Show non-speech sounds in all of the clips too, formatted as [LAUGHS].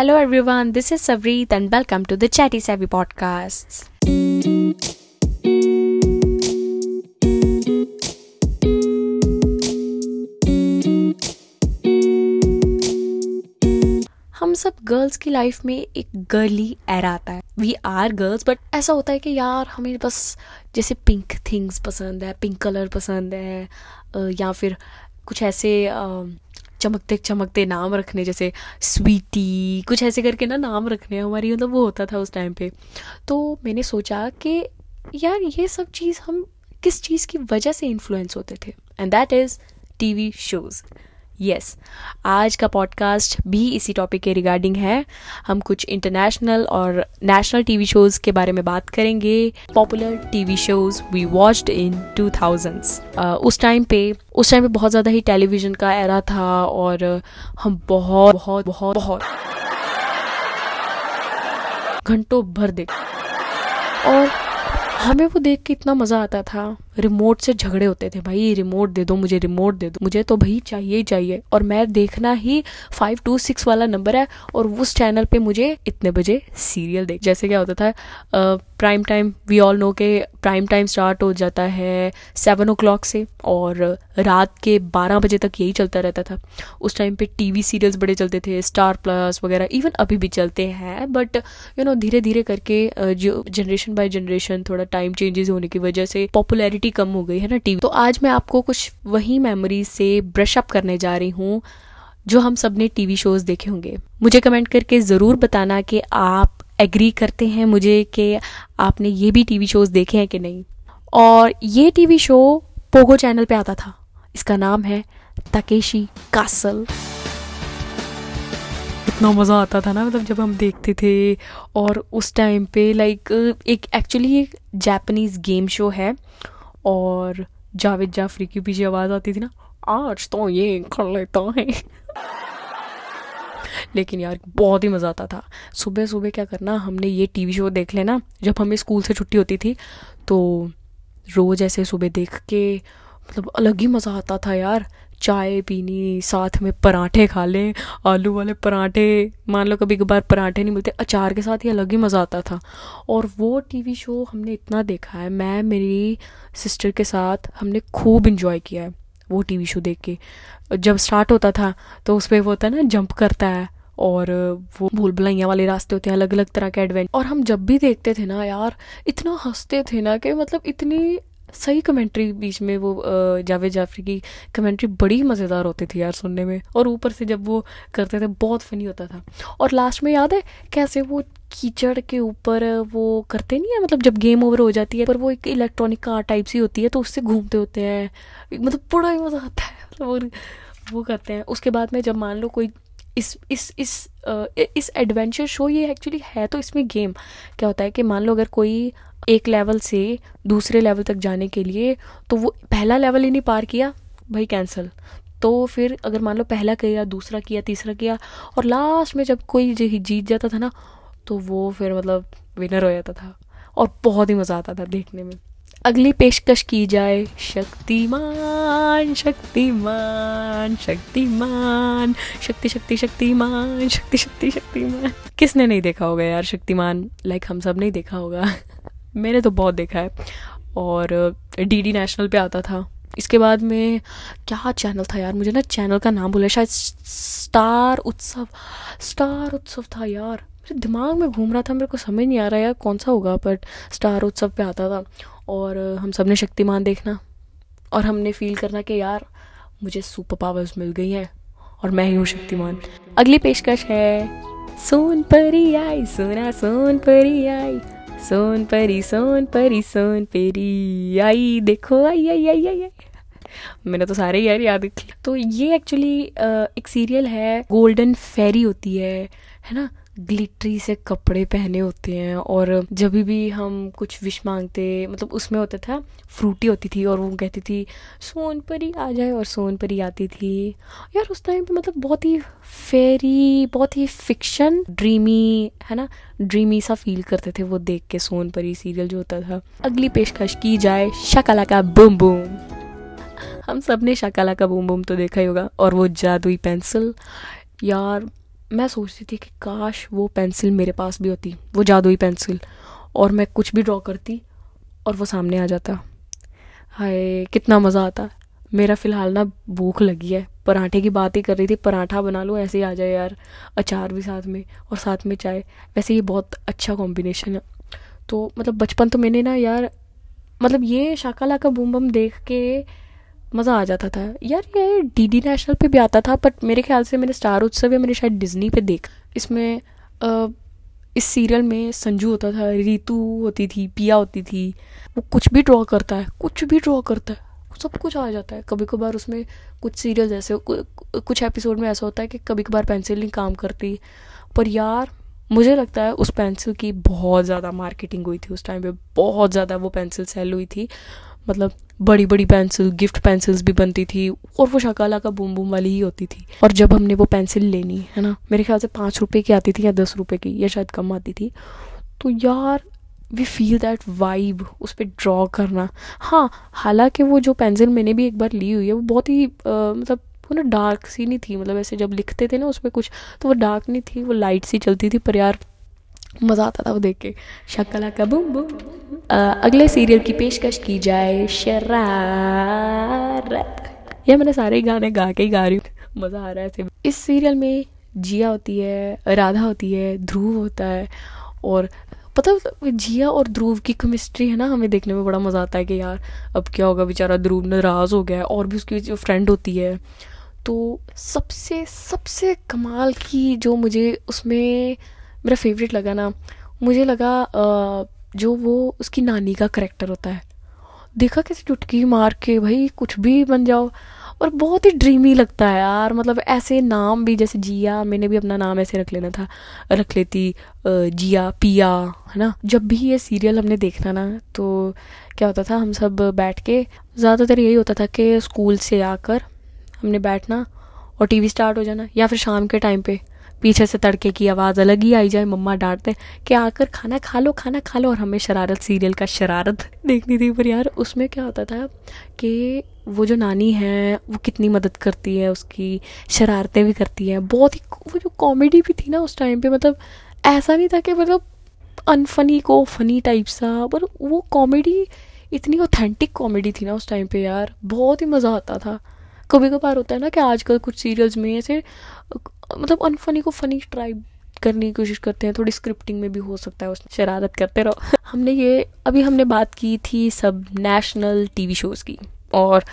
Hello everyone, this is Savreet and welcome to the Chatty Savvy Podcasts. हम सब girls की life में एक गर्ली एरा आता है वी आर गर्ल्स बट ऐसा होता है कि यार हमें बस जैसे पिंक थिंग्स पसंद है पिंक कलर पसंद है या फिर कुछ ऐसे चमकते चमकते नाम रखने, जैसे स्वीटी, कुछ ऐसे करके ना नाम रखने, हमारी मतलब वो होता था उस टाइम पे। तो मैंने सोचा कि यार ये सब चीज़ हम किस चीज़ की वजह से इन्फ्लुएंस होते थे? And that is TV shows yes आज का पॉडकास्ट भी इसी टॉपिक के रिगार्डिंग है। हम कुछ इंटरनेशनल और नेशनल टीवी शोज़ के बारे में बात करेंगे। Popular TV shows we watched in two thousands उस टाइम पे, उस टाइम पे बहुत ज़्यादा ही टेलीविज़न का एरा था और हम बहुत बहुत बहुत बहुत घंटों भर देख और हमें वो देख के इतना मज़ा आता था। रिमोट से झगड़े होते थे, भाई, रिमोट दे दो मुझे, रिमोट दे दो मुझे। तो भाई, चाहिए ही चाहिए। और मैं देखना ही फाइव टू सिक्स वाला नंबर है और उस चैनल पे मुझे इतने बजे सीरियल देख, जैसे क्या होता था prime time we all know के प्राइम टाइम स्टार्ट हो जाता है सेवन ओ क्लॉक से और रात के बारह बजे तक यही चलता रहता था। उस टाइम पे टीवी सीरियल्स बड़े चलते थे स्टार प्लस वगैरह इवन अभी भी चलते हैं बट यू नो धीरे धीरे करके जो जनरेशन बाय जनरेशन थोड़ा टाइम चेंजेस होने की वजह से पॉपुलैरिटी कम हो गई, है ना टीवी तो आज मैं आपको कुछ वही मेमोरीज से ब्रश अप करने जा रही हूँ, जो हम सबने टीवी शोज़ देखे होंगे। मुझे कमेंट करके ज़रूर बताना कि आप एग्री करते हैं मुझे कि आपने ये भी टीवी शोज़ देखे हैं कि नहीं। और ये टीवी शो पोगो चैनल पे आता था। इसका नाम है तकेशी कासल इतना मज़ा आता था ना मतलब जब हम देखते थे और उस टाइम पे लाइक एक एक्चुअली एक जापानीज़ गेम शो है और जावेद जाफरी की पीछे आवाज़ आती थी ना, आज तो ये कर लेता है। लेकिन यार बहुत ही मज़ा आता था। सुबह सुबह क्या करना, हमने ये टीवी शो देख लेना, जब हमें स्कूल से छुट्टी होती थी तो रोज़ ऐसे सुबह देख के मतलब अलग ही मज़ा आता था यार। चाय पीनी, साथ में पराठे खा लें, आलू वाले पराठे, मान लो कभी कभार पराठे नहीं मिलते, अचार के साथ ही अलग ही मज़ा आता था। और वो टीवी शो हमने इतना देखा है, मैं, मेरी सिस्टर के साथ हमने खूब इन्जॉय किया है। वो टीवी शो देख के। जब स्टार्ट होता था तो उस पर वो होता है ना जंप करता है और वो भूल भुलैया वाले रास्ते होते हैं अलग अलग तरह के एडवेंचर और हम जब भी देखते थे ना यार, इतना हँसते थे ना कि मतलब इतनी सही कमेंट्री बीच में वो जावेद जाफरी की कमेंट्री बड़ी मज़ेदार होती थी यार सुनने में। और ऊपर से जब वो करते थे, बहुत फनी होता था। और लास्ट में याद है कैसे वो कीचड़ के ऊपर वो करते नहीं है? मतलब जब गेम ओवर हो जाती है, पर वो एक इलेक्ट्रॉनिक कार टाइप सी होती है तो उससे घूमते होते हैं। मतलब बड़ा ही मज़ा आता है। मतलब वो करते हैं। उसके बाद में जब मान लो कोई इस इस इस इस एडवेंचर शो ये एक्चुअली है तो इसमें गेम क्या होता है कि मान लो अगर कोई एक लेवल से दूसरे लेवल तक जाने के लिए तो वो पहला लेवल ही नहीं पार किया, भाई कैंसिल तो फिर अगर मान लो पहला किया, दूसरा किया, तीसरा किया, और लास्ट में जब कोई जीत जाता था ना तो वो फिर मतलब विनर हो जाता था और बहुत ही मज़ा आता था देखने में. अगली पेशकश की जाए, शक्तिमान शक्तिमान शक्तिमान, शक्ति शक्ति, शक्तिमान, शक्ति शक्ति, शक्तिमान. किसने नहीं देखा होगा यार, शक्तिमान? लाइक हम सब नहीं देखा होगा. मैंने तो बहुत देखा है। और डी डी नेशनल पे आता था। इसके बाद में क्या चैनल था यार? मुझे ना चैनल का नाम बोला शायद स्टार उत्सव स्टार उत्सव था यार। मेरे दिमाग में घूम रहा था, मेरे को समझ नहीं आ रहा यार कौन सा होगा बट स्टार उत्सव पे आता था। और, हम सबने शक्तिमान देखना। और हमने फील करना कि यार, मुझे सुपर पावर्स मिल गई हैं, और मैं ही हूँ शक्तिमान। अगली पेशकश है। सोन परी आई, सोना सोन परी आई। सोन परी सोन परी सोन पेरी। आई देखो आई आई आई आई, आई। मैंने तो सारे यार याद तो ये एक्चुअली एक सीरियल है गोल्डन फेरी होती है है ना? ग्लिटरी से कपड़े पहने होते हैं और जब भी हम कुछ विश मांगते मतलब उसमें होता था फ्रूटी होती थी और वो कहती थी, सोन परी आ जाए और सोन परी आती थी। यार उस टाइम पे मतलब बहुत ही फेरी बहुत ही फिक्शन ड्रीमी है ना? ड्रीमी सा फील करते थे वो देख के सोन परी सीरियल जो होता था। अगली पेशकश की जाए शकला का बूम बूम हम सबने शकला का बूम बूम तो देखा ही होगा और वो जादुई पेंसिल यार मैं सोचती थी कि काश वो पेंसिल मेरे पास भी होती, वो जादुई पेंसिल, और मैं कुछ भी ड्रॉ करती और वो सामने आ जाता। हाय, कितना मज़ा आता। मेरा फ़िलहाल ना भूख लगी है। पराठे की बात ही कर रही थी, पराठा बना लो, ऐसे ही आ जाए यार। अचार भी साथ में, और साथ में चाय। वैसे ये बहुत अच्छा कॉम्बिनेशन है। तो मतलब बचपन तो मैंने ना यार मतलब ये शाकाला का बूम बम देख के मज़ा आ जाता था। यार, ये डी डी नेशनल पे भी आता था बट मेरे ख्याल से मैंने स्टार उत्सव या मैंने शायद डिज्नी पे देखा इसमें इस सीरियल में संजू होता था, रीतू होती थी, पिया होती थी। वो कुछ भी ड्रॉ करता है, कुछ भी ड्रॉ करता है, सब कुछ आ जाता है। कभी कभार उसमें कुछ सीरियल जैसे कुछ एपिसोड में ऐसा होता है कि कभी कभार पेंसिल नहीं काम करती। पर यार, मुझे लगता है उस पेंसिल की बहुत ज़्यादा मार्केटिंग हुई थी उस टाइम पे, बहुत ज़्यादा वो पेंसिल सेल हुई थी। मतलब बड़ी बड़ी पेंसिल गिफ्ट पेंसिल्स भी बनती थी और वो शकाला का बूम बूम वाली ही होती थी। और जब हमने वो पेंसिल लेनी, है ना? मेरे ख्याल से पाँच रुपये की आती थी या दस रुपये की या शायद कम आती थी। तो यार वी फील दैट वाइब उस पर ड्रॉ करना। हाँ हालाँकि वो जो पेंसिल मैंने भी एक बार ली हुई है, वो बहुत ही मतलब वो ना डार्क सी नहीं थी। मतलब ऐसे जब लिखते थे ना उसमें कुछ तो वो डार्क नहीं थी, वो लाइट सी चलती थी, पर यार मज़ा आता था वो देख के। शक्ला का बुम बुम। अगले सीरियल की पेशकश की जाए, शरारत। यह मैंने सारे गाने गा के ही गा रही हूँ। मज़ा आ रहा है इस सीरियल में जिया होती है, राधा होती है, ध्रुव होता है, और पता जिया और ध्रुव की केमिस्ट्री है ना, हमें देखने में बड़ा मज़ा आता है कि यार, अब क्या होगा, बेचारा ध्रुव नाराज़ हो गया और भी उसकी जो फ्रेंड होती है। तो सबसे सबसे कमाल की जो मुझे उसमें मेरा फेवरेट लगा ना। मुझे लगा जो वो उसकी नानी का करेक्टर होता है। देखा कैसे चुटकी मार के, भाई, कुछ भी बन जाओ। और बहुत ही ड्रीमी लगता है यार मतलब ऐसे नाम भी, जैसे जिया, मैंने भी अपना नाम ऐसे रख लेना था। रख लेती जिया, पिया, है ना? जब भी ये सीरियल हमने देखना ना तो क्या होता था, हम सब बैठ के, ज़्यादातर यही होता था कि स्कूल से आकर हमने बैठना और टीवी स्टार्ट हो जाना, या फिर शाम के टाइम पे। पीछे से तड़के की आवाज़ अलग ही आई जाए, मम्मा डांटते कि आकर खाना खा लो, खाना खा लो? और हमें शरारत, सीरियल का शरारत देखनी थी। पर यार, उसमें क्या होता था कि वो जो नानी है, वो कितनी मदद करती है, उसकी शरारतें भी करती है। बहुत ही वो जो कॉमेडी भी थी ना उस टाइम पे मतलब ऐसा नहीं था कि मतलब अनफनी को फनी टाइप सा, पर वो कॉमेडी इतनी ऑथेंटिक कॉमेडी थी ना उस टाइम पे यार। बहुत ही मज़ा आता था। कभी कभार होता है ना कि आजकल कुछ सीरियल्स में ऐसे मतलब अनफनी को फनी ट्राई करने की कोशिश करते हैं, थोड़ी स्क्रिप्टिंग में भी हो सकता है उस शरारत करते रहो। [LAUGHS] हमने ये, अभी हमने बात की थी सब नेशनल टीवी शोज़ की, और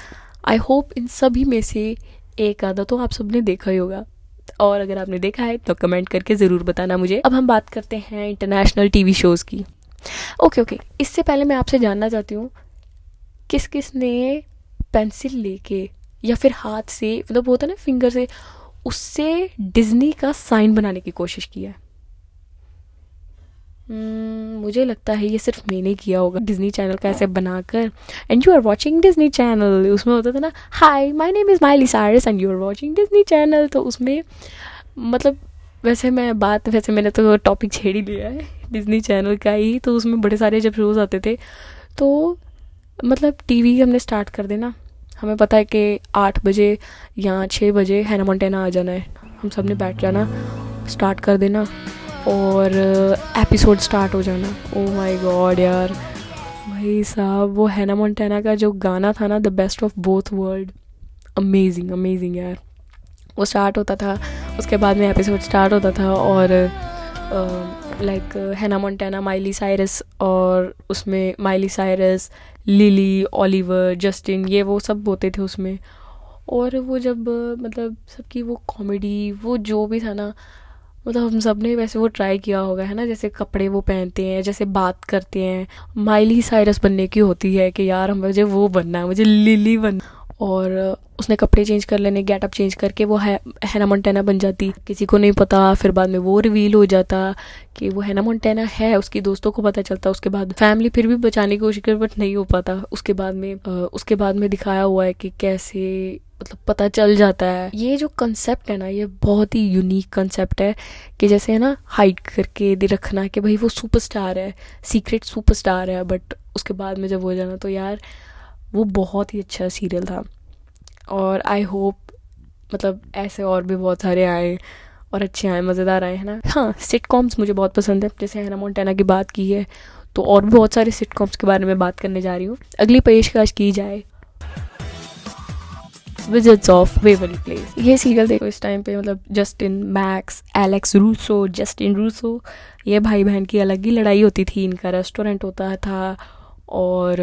आई होप इन सभी में से एक आधा तो आप सबने देखा ही होगा। और अगर आपने देखा है तो कमेंट करके ज़रूर बताना मुझे। अब हम बात करते हैं इंटरनेशनल टीवी शोज़ की। ओके ओके इससे पहले मैं आपसे जानना चाहती हूँ किस किस ने पेंसिल लेके या फिर हाथ से मतलब होता है ना फिंगर से उससे डिज्नी का साइन बनाने की कोशिश किया है। Hmm, मुझे लगता है ये सिर्फ़ मैंने किया होगा। डिज्नी चैनल का ऐसे बनाकर। And you are watching Disney Channel उसमें होता था ना hi my name is Miley Cyrus and you are watching Disney Channel तो उसमें मतलब वैसे मैं बात वैसे मैंने तो टॉपिक छेड़ ही लिया है डिज्नी चैनल का ही। तो उसमें बड़े सारे जब शोज़ आते थे तो मतलब टीवी हमने स्टार्ट कर देना। हमें पता है कि आठ बजे या छः बजे हैना मोन्टेना आ जाना है। हम सबने बैठ जाना स्टार्ट कर देना और एपिसोड स्टार्ट हो जाना। ओ माय गॉड यार। भाई साहब, वो हैना मोन्टेना का जो गाना था ना the best of both world amazing amazing यार। वो स्टार्ट होता था, उसके बाद में एपिसोड स्टार्ट होता था और लाइक हैना मोन्टेना माइली साइरस और उसमें Miley Cyrus Lily Oliver Justin ये वो सब होते थे उसमें। और वो जब मतलब सबकी वो कॉमेडी वो जो भी था ना मतलब हम सबने वैसे वो ट्राई किया होगा, है ना? जैसे कपड़े वो पहनते हैं, जैसे बात करते हैं। माइली साइरस बनने की होती है कि यार हम मुझे वो बनना है, मुझे लिली बनना और उसने कपड़े चेंज कर लेने गेटअप चेंज करके वो है हैना मोन्टेना बन जाती। किसी को नहीं पता, फिर बाद में वो रिवील हो जाता कि वो हैना मोन्टेना है, उसकी दोस्तों को पता चलता, उसके बाद फैमिली फिर भी बचाने की कोशिश कर बट नहीं हो पाता। उसके बाद में उसके बाद में दिखाया हुआ है कि कैसे मतलब पता चल जाता है। ये जो कंसेप्ट है ना, ये बहुत ही यूनिक कंसेप्ट है कि जैसे है ना हाइड करके दे रखना कि भाई वो सुपरस्टार है सीक्रेट सुपरस्टार है बट उसके बाद में जब हो जाना तो यार वो बहुत ही अच्छा सीरियल था। और आई होप मतलब ऐसे और भी बहुत सारे आए और अच्छे आए, मज़ेदार आए, है ना? हाँ सिटकॉम्स मुझे बहुत पसंद है। जैसे हैना मोन्टेना की बात की है तो और भी बहुत सारे सिटकॉम्स के बारे में बात करने जा रही हूँ। अगली पेशकश की जाए। विजिट्स ऑफ़ वेवली प्लेस ये सीरियल देखो इस टाइम पे मतलब Justin Max Alex Russo Justin Russo ये भाई बहन की अलग ही लड़ाई होती थी। इनका रेस्टोरेंट होता था और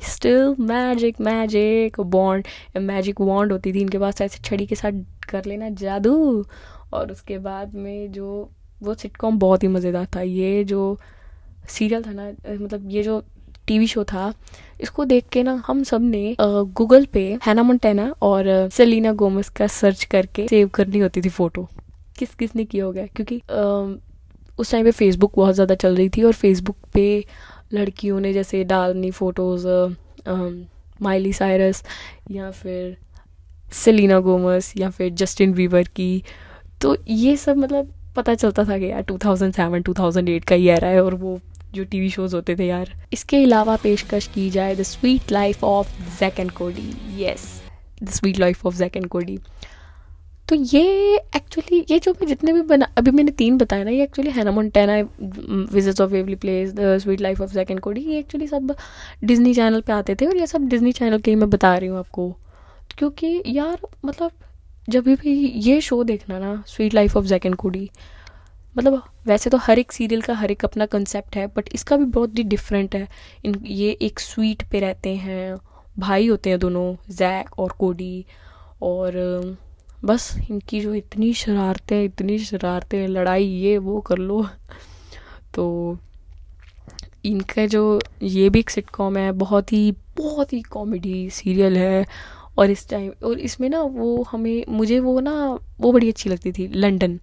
still magic magic bond magic wand होती थी इनके पास ऐसे छड़ी के साथ कर लेना जादू। और उसके बाद में जो वो सिटकॉम बहुत ही मज़ेदार था। ये जो सीरियल था ना मतलब ये जो टीवी शो था इसको देख के ना हम सबने गूगल पे हैना मोन्टेना और सेलिना गोमस का सर्च करके सेव करनी होती थी फ़ोटो किस किस ने किया होगा? क्योंकि आ, उस टाइम पे फेसबुक बहुत ज़्यादा चल रही थी और फेसबुक पे लड़कियों ने जैसे डालनी फ़ोटोज़ माइली साइरस या फिर सेलिना गोमस या फिर जस्टिन वीवर की। तो ये सब मतलब पता चलता था कि यार 2007 2008 का एरा है और वो जो टीवी शोज़ होते थे यार। इसके अलावा पेशकश की जाए the sweet life of Zack and Cody yes the sweet life of Zack and Cody तो ये एक्चुअली ये जो मैं जितने भी बना, अभी मैंने तीन बताया ना, ये actually Hannah Montana Wizards of Waverly Place the sweet life of Zack and Cody ये एक्चुअली सब डिज्नी चैनल पे आते थे और ये सब डिज्नी चैनल के ही मैं बता रही हूँ आपको। क्योंकि यार मतलब जब भी ये शो देखना ना sweet life of Zack and Cody मतलब वैसे तो हर एक सीरियल का हर एक अपना कंसेप्ट है बट इसका भी बहुत ही डिफरेंट है। इन, ये एक स्वीट पे रहते हैं, भाई होते हैं दोनों जैक और कोडी और बस इनकी जो इतनी शरारतें इतनी शरारतें, लड़ाई ये, वो कर लो। तो इनका जो, ये भी एक सिटकॉम है, बहुत ही बहुत ही कॉमेडी सीरियल है। और इस टाइम और इसमें ना वो हमें, मुझे वो ना, वो बड़ी अच्छी लगती थी लंदन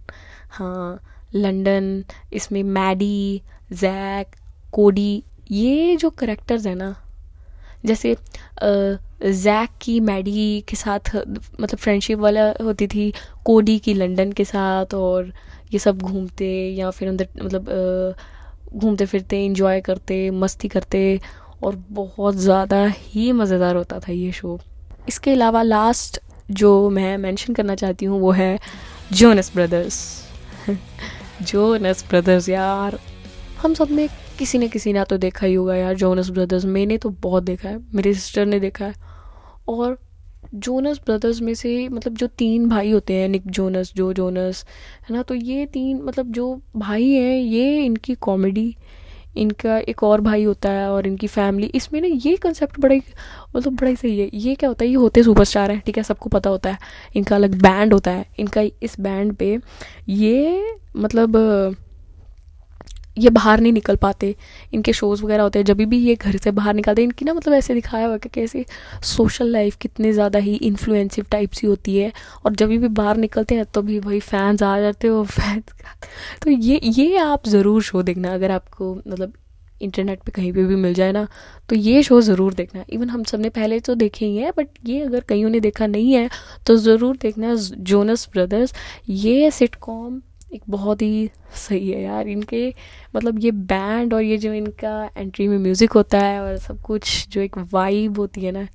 हाँ लंदन इसमें मैडी, जैक, कोडी, ये जो करेक्टर्स हैं ना जैसे जैक की मैडी के साथ मतलब फ्रेंडशिप वाला होती थी कोडी की लंदन के साथ और ये सब घूमते या फिर अंदर मतलब घूमते फिरते इंजॉय करते, मस्ती करते और बहुत ज़्यादा ही मज़ेदार होता था ये शो इसके अलावा लास्ट जो मैं मेंशन करना चाहती हूँ वो है जोनस ब्रदर्स जोनस ब्रदर्स यार। हम सबने किसी ने किसी ने तो देखा ही होगा यार जोनस ब्रदर्स मैंने तो बहुत देखा है। मेरी सिस्टर ने देखा है। और जोनस ब्रदर्स में से मतलब जो तीन भाई होते हैं निक जोनस जो जोनस है ना? तो ये तीन मतलब जो भाई हैं, ये इनकी कॉमेडी इनका एक और भाई होता है और इनकी फैमिली इसमें ना ये कंसेप्ट बड़ा ही मतलब बड़ा ही सही है। ये क्या होता है? ये होते सुपरस्टार हैं, ठीक है? सबको पता होता है। इनका अलग बैंड होता है। इनका इस बैंड पे ये मतलब ये बाहर नहीं निकल पाते। इनके शोज़ वगैरह होते हैं, जब भी ये घर से बाहर निकलते हैं, इनकी ना मतलब ऐसे दिखाया हुआ कि कैसे सोशल लाइफ कितने ज़्यादा ही इन्फ्लुएंसिव टाइप सी होती है। और जब भी बाहर निकलते हैं तो भी वही फैंस आ जाते हो फैंस तो ये ये आप ज़रूर शो देखना अगर आपको मतलब इंटरनेट पे कहीं पे भी मिल जाए ना तो ये शो ज़रूर देखना। इवन हम सबने पहले तो देखे ही हैं बट ये अगर कहीं ने देखा नहीं है तो ज़रूर देखना जोनस ब्रदर्स ये सिटकॉम एक बहुत ही सही है यार। इनके मतलब ये बैंड और ये जो इनका एंट्री में म्यूज़िक होता है और सब कुछ, जो एक वाइब होती है ना।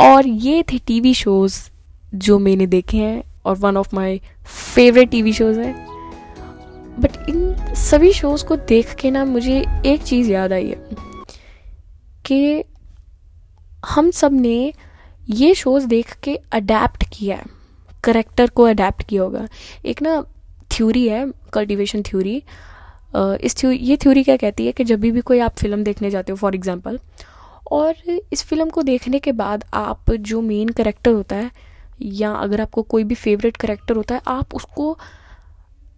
और ये थे टीवी शोज़ जो मैंने देखे हैं और one of my favourite TV shows हैं। बट इन सभी शोज़ को देख के ना मुझे एक चीज़ याद आई है कि हम सबने ये शोज़ देख के अडेप्ट किया है। करेक्टर को अडेप्ट किया होगा। एक ना थ्योरी है कल्टीवेशन थ्योरी इस थ्योरी ये थ्योरी क्या कहती है कि जब भी कोई आप फ़िल्म देखने जाते हो फॉर एग्जांपल और इस फ़िल्म को देखने के बाद आप जो मेन करेक्टर होता है, या अगर आपको कोई भी फेवरेट करेक्टर होता है, आप उसको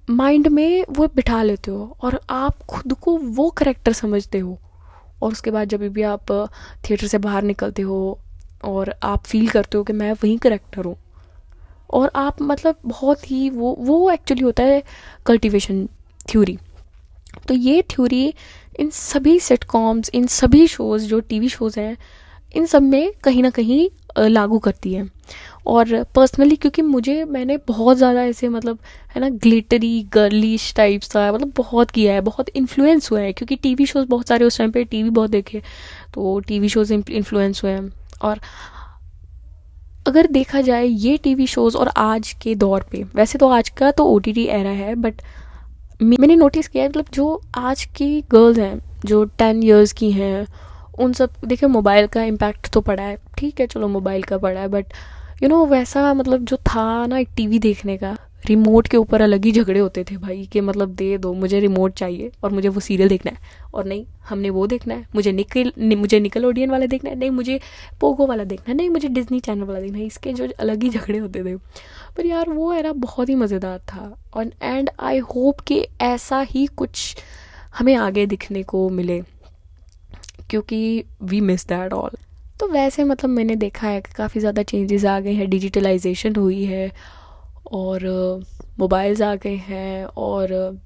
माइंड में वो बिठा लेते हो और आप खुद को वो करेक्टर समझते हो। और उसके बाद जब भी आप थिएटर से बाहर निकलते हो और आप फील करते हो कि मैं वही करेक्टर हूँ और आप मतलब बहुत ही वो वो एक्चुअली होता है कल्टीवेशन थ्योरी तो ये थ्योरी इन सभी सिटकॉम्स इन सभी शोज़ जो टीवी शोज़ हैं, इन सब में कहीं ना कहीं लागू करती है. और पर्सनली क्योंकि मुझे, मैंने बहुत ज़्यादा ऐसे मतलब है ना ग्लिटरी गर्लिश टाइप्स का मतलब बहुत किया है, बहुत इन्फ्लुएंस हुआ है, क्योंकि टीवी शोज़ बहुत सारे उस टाइम पे टीवी बहुत देखे तो टीवी शोज़ इन्फ्लुएंस हुए हैं. और अगर देखा जाए ये टीवी शोज़ और आज के दौर पे, वैसे तो आज का तो ओ टी टी एरा है बट मैंने नोटिस किया मतलब जो आज की गर्ल्स हैं, जो टेन ईयर्स की हैं, उन सब, देखिए मोबाइल का इम्पैक्ट तो पड़ा है, ठीक है, चलो मोबाइल का पड़ा है बट यू नो वैसा मतलब जो था ना एक टीवी देखने का रिमोट के ऊपर अलग ही झगड़े होते थे भाई कि मतलब दे दो मुझे रिमोट चाहिए और मुझे वो सीरियल देखना है। और नहीं हमने वो देखना है मुझे निकल नि, मुझे निकल ओडियन वाला देखना है नहीं मुझे पोगो वाला देखना है नहीं मुझे डिज्नी चैनल वाला देखना है। इसके जो अलग ही झगड़े होते थे। पर यार वो era बहुत ही मज़ेदार था। और एंड आई होप कि ऐसा ही कुछ हमें आगे दिखने को मिले क्योंकि वी मिस दैट ऑल तो वैसे मतलब मैंने देखा है कि काफ़ी ज़्यादा चेंजेस आ गए हैं डिजिटलाइजेशन हुई है और मोबाइल्स आ गए हैं और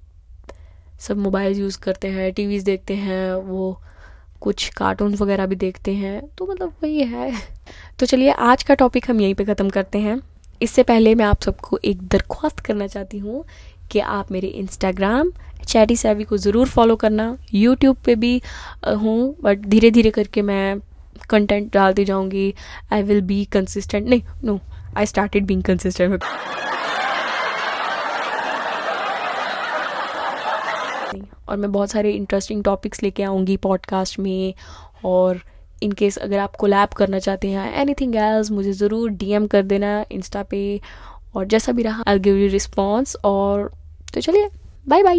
सब मोबाइल यूज़ करते हैं, टीवीज़ देखते हैं, वो कुछ कार्टून वगैरह भी देखते हैं तो मतलब वही है। तो चलिए, आज का टॉपिक हम यहीं पे ख़त्म करते हैं। इससे पहले मैं आप सबको एक दरख्वास्त करना चाहती हूँ कि आप मेरे इंस्टाग्राम चैटी सैवी को ज़रूर फॉलो करना। यूट्यूब पे भी हूँ बट धीरे धीरे करके मैं कंटेंट डालती जाऊँगी। आई विल बी कंसिस्टेंट नहीं no I started being consistent और मैं बहुत सारे इंटरेस्टिंग टॉपिक्स लेके आऊँगी पॉडकास्ट में और इन केस अगर आप कोलैब करना चाहते हैं एनी थिंग एल्स मुझे ज़रूर डीएम कर देना इंस्टा पे और जैसा भी रहा आई गिव यू रिस्पॉन्स और तो चलिए बाय बाय